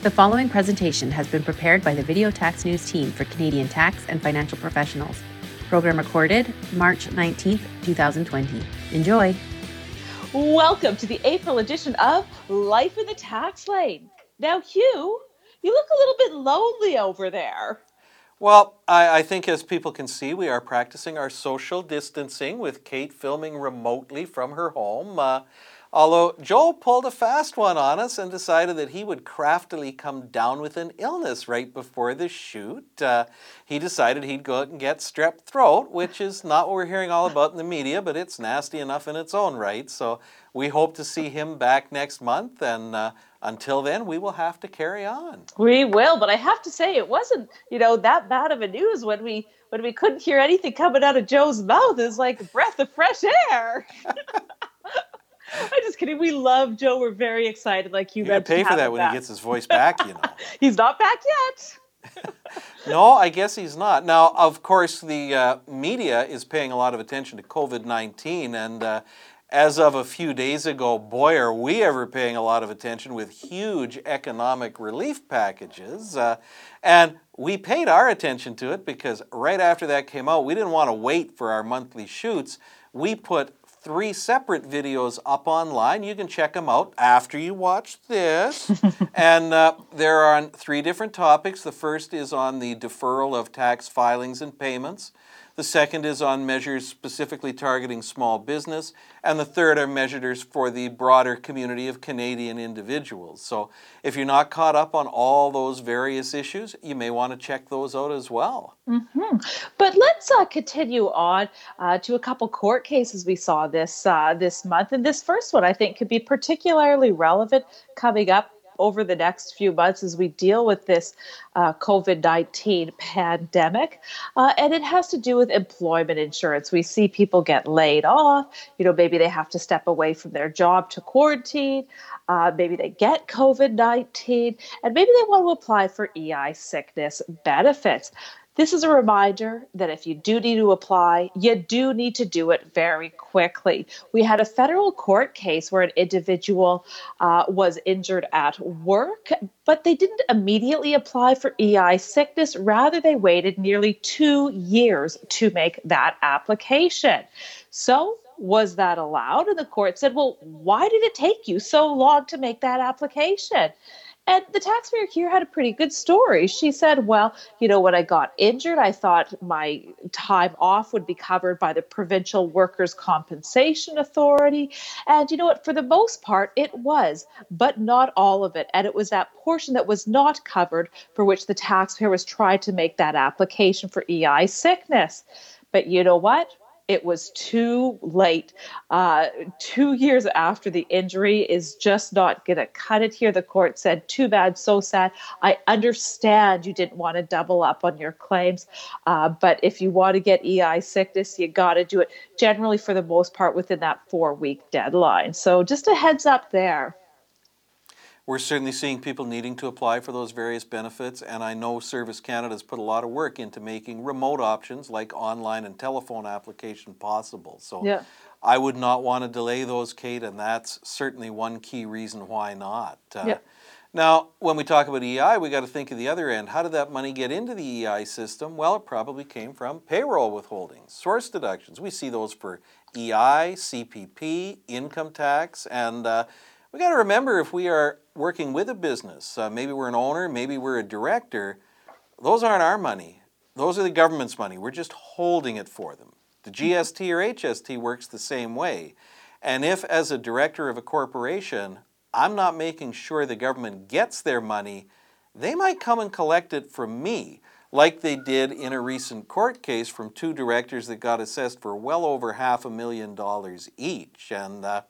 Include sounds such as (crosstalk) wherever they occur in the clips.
The following presentation has been prepared by the Video Tax News team for Canadian tax and financial professionals. Program recorded March 19th, 2020. Enjoy. Welcome to the April edition of Life in the Tax Lane. Now, Hugh, you look a little bit lonely over there. Well, I, I, think as people can see, we are practicing our social distancing with Kate filming remotely from her home. Uh, Although Joel pulled a fast one on us and decided that he would craftily come down with an illness right before the shoot. Uh, he decided he'd go out and get strep throat, which is not what we're hearing all about in the media, but it's nasty enough in its own right. So we hope to see him back next month, and uh, until then, we will have to carry on. We will, but I have to say, it wasn't you know that bad of a news when we when we couldn't hear anything coming out of Joe's mouth. It was like a breath of fresh air. (laughs) (laughs) I'm just kidding. We love Joe. We're very excited. Like you, you got to pay for that when back. he gets his voice back. You know, (laughs) he's not back yet. (laughs) no, I guess he's not. Now, of course, the uh, media is paying a lot of attention to COVID 19. And uh, as of a few days ago, boy, are we ever paying a lot of attention with huge economic relief packages. Uh, and we paid our attention to it because right after that came out, we didn't want to wait for our monthly shoots. We put three separate videos up online. You can check them out after you watch this. (laughs) and uh, they're on three different topics. The first is on the deferral of tax filings and payments. The second is on measures specifically targeting small business. And the third are measures for the broader community of Canadian individuals. So if you're not caught up on all those various issues, you may want to check those out as well. Mm-hmm. But let's uh, continue on uh, to a couple court cases we saw this uh, this month. And this first one I think could be particularly relevant coming up over the next few months as we deal with this uh, COVID 19 pandemic. Uh, and it has to do with employment insurance. We see people get laid off, you know, maybe they have to step away from their job to quarantine, uh, maybe they get COVID 19, and maybe they want to apply for EI sickness benefits. This is a reminder that if you do need to apply, you do need to do it very quickly. We had a federal court case where an individual uh, was injured at work, but they didn't immediately apply for EI sickness. Rather, they waited nearly two years to make that application. So, was that allowed? And the court said, well, why did it take you so long to make that application? And the taxpayer here had a pretty good story. She said, Well, you know, when I got injured, I thought my time off would be covered by the Provincial Workers' Compensation Authority. And you know what? For the most part, it was, but not all of it. And it was that portion that was not covered for which the taxpayer was trying to make that application for EI sickness. But you know what? It was too late. Uh, two years after the injury is just not going to cut it here. The court said, too bad, so sad. I understand you didn't want to double up on your claims, uh, but if you want to get EI sickness, you got to do it generally for the most part within that four week deadline. So just a heads up there. We're certainly seeing people needing to apply for those various benefits, and I know Service Canada has put a lot of work into making remote options like online and telephone application possible. So yeah. I would not want to delay those, Kate, and that's certainly one key reason why not. Uh, yeah. Now, when we talk about EI, we got to think of the other end. How did that money get into the EI system? Well, it probably came from payroll withholdings, source deductions. We see those for EI, CPP, income tax, and uh, we got to remember if we are working with a business, uh, maybe we're an owner, maybe we're a director, those aren't our money. Those are the government's money. We're just holding it for them. The GST or HST works the same way. And if, as a director of a corporation, I'm not making sure the government gets their money, they might come and collect it from me, like they did in a recent court case from two directors that got assessed for well over half a million dollars each. And uh,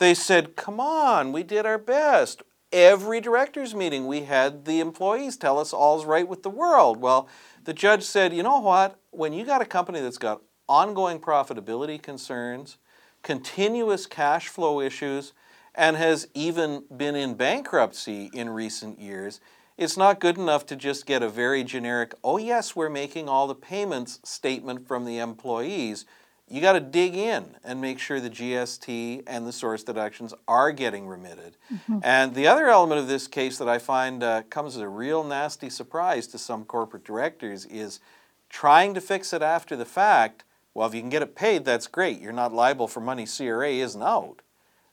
they said, Come on, we did our best. Every director's meeting, we had the employees tell us all's right with the world. Well, the judge said, You know what? When you got a company that's got ongoing profitability concerns, continuous cash flow issues, and has even been in bankruptcy in recent years, it's not good enough to just get a very generic, oh, yes, we're making all the payments statement from the employees you got to dig in and make sure the GST and the source deductions are getting remitted. Mm-hmm. And the other element of this case that I find uh, comes as a real nasty surprise to some corporate directors is trying to fix it after the fact. Well, if you can get it paid, that's great. You're not liable for money CRA isn't out.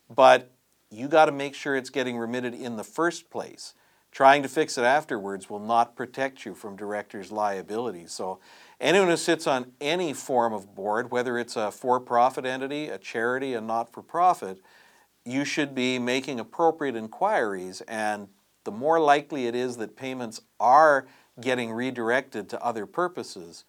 But you got to make sure it's getting remitted in the first place. Trying to fix it afterwards will not protect you from directors' liability. So Anyone who sits on any form of board, whether it's a for profit entity, a charity, a not for profit, you should be making appropriate inquiries. And the more likely it is that payments are getting redirected to other purposes,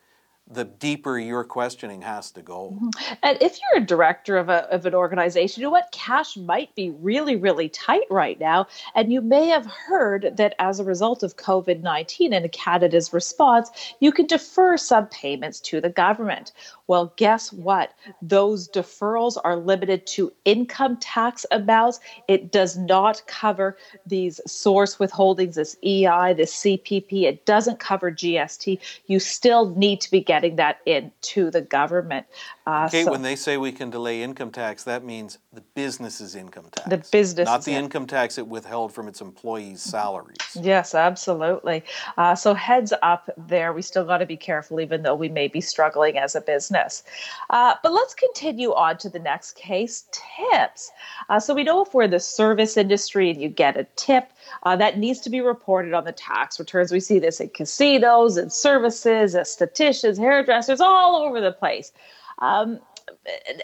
the deeper your questioning has to go. Mm-hmm. And if you're a director of, a, of an organization, you know what? Cash might be really, really tight right now. And you may have heard that as a result of COVID 19 and Canada's response, you can defer some payments to the government. Well, guess what? Those deferrals are limited to income tax amounts. It does not cover these source withholdings, this EI, this CPP. It doesn't cover GST. You still need to be getting that in to the government. Uh, Kate, so, when they say we can delay income tax, that means the business's income tax. The business. Not the income tax it withheld from its employees' salaries. Yes, absolutely. Uh, so heads up there. We still got to be careful, even though we may be struggling as a business. Uh, but let's continue on to the next case tips. Uh, so we know if we're in the service industry and you get a tip, uh, that needs to be reported on the tax returns. We see this in casinos and services, estheticians, hairdressers, all over the place. Um,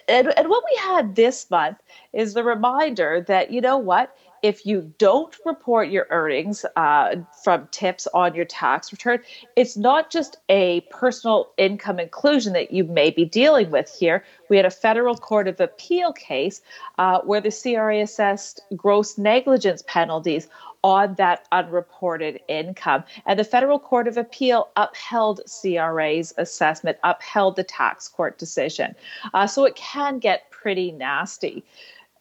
and, and what we had this month is the reminder that, you know what? If you don't report your earnings uh, from tips on your tax return, it's not just a personal income inclusion that you may be dealing with here. We had a federal court of appeal case uh, where the CRA assessed gross negligence penalties on that unreported income. And the Federal Court of Appeal upheld CRA's assessment, upheld the tax court decision. Uh, so it can get pretty nasty.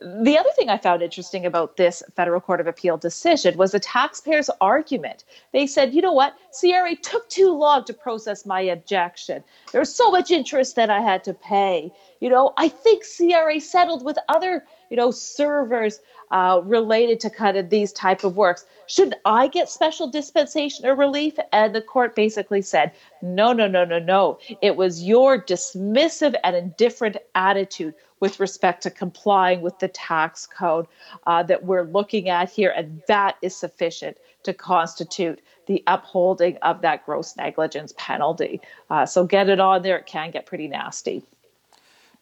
The other thing I found interesting about this Federal Court of Appeal decision was the taxpayers' argument. They said, you know what, CRA took too long to process my objection. There was so much interest that I had to pay. You know, I think CRA settled with other, you know, servers uh, related to kind of these type of works. Should I get special dispensation or relief? And the court basically said, no, no, no, no, no. It was your dismissive and indifferent attitude with respect to complying with the tax code uh, that we're looking at here, and that is sufficient to constitute the upholding of that gross negligence penalty. Uh, so get it on there; it can get pretty nasty.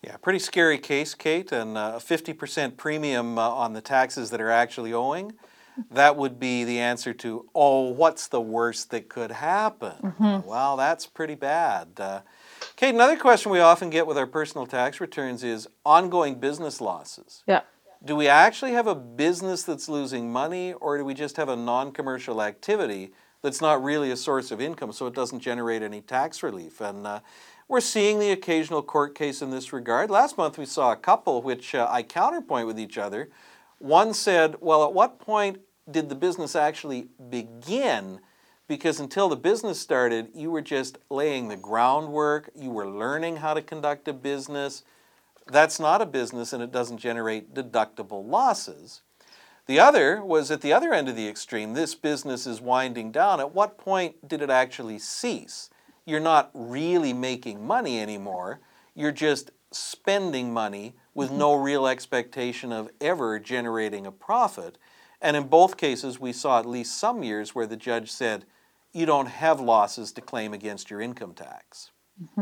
Yeah, pretty scary case, Kate, and uh, a 50% premium uh, on the taxes that are actually owing. That would be the answer to, oh, what's the worst that could happen? Mm-hmm. Well, that's pretty bad. Uh, Kate, another question we often get with our personal tax returns is ongoing business losses. Yeah. Do we actually have a business that's losing money, or do we just have a non commercial activity that's not really a source of income, so it doesn't generate any tax relief? And uh, we're seeing the occasional court case in this regard. Last month we saw a couple which uh, I counterpoint with each other. One said, well, at what point did the business actually begin? Because until the business started, you were just laying the groundwork, you were learning how to conduct a business. That's not a business and it doesn't generate deductible losses. The other was at the other end of the extreme. This business is winding down. At what point did it actually cease? You're not really making money anymore. You're just spending money with no real expectation of ever generating a profit. And in both cases, we saw at least some years where the judge said, you don't have losses to claim against your income tax. (laughs)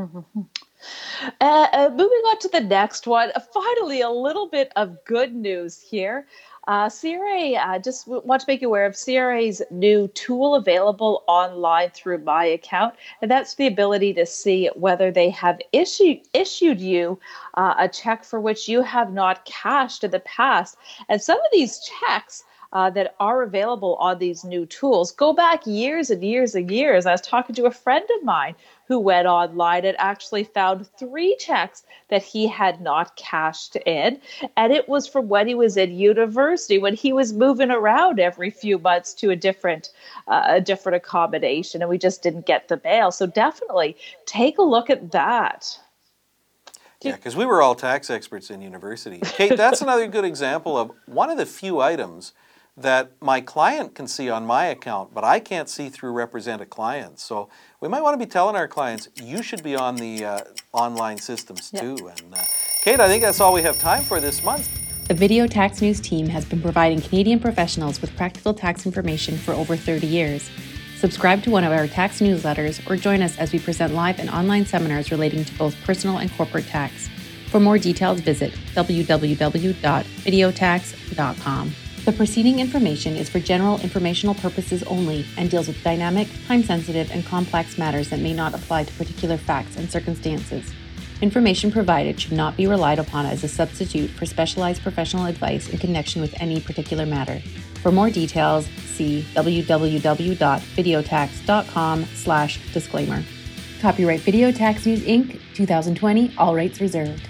Uh, uh, moving on to the next one, finally, a little bit of good news here. Uh, CRA, uh, just want to make you aware of CRA's new tool available online through My Account, and that's the ability to see whether they have issued issued you uh, a check for which you have not cashed in the past. And some of these checks uh, that are available on these new tools go back years and years and years. I was talking to a friend of mine who went online and actually found three checks that he had not cashed in. And it was from when he was in university, when he was moving around every few months to a different, uh, a different accommodation, and we just didn't get the bail. So definitely take a look at that. Yeah, because we were all tax experts in university. Kate, that's another good example of one of the few items that my client can see on my account, but I can't see through represent a client. So we might want to be telling our clients, you should be on the uh, online systems too. And uh, Kate, I think that's all we have time for this month. The Video Tax News team has been providing Canadian professionals with practical tax information for over 30 years. Subscribe to one of our tax newsletters or join us as we present live and online seminars relating to both personal and corporate tax. For more details, visit www.videotax.com. The preceding information is for general informational purposes only and deals with dynamic, time sensitive, and complex matters that may not apply to particular facts and circumstances. Information provided should not be relied upon as a substitute for specialized professional advice in connection with any particular matter. For more details, see www.videotax.com/disclaimer. Copyright Video Tax News Inc. 2020, all rights reserved.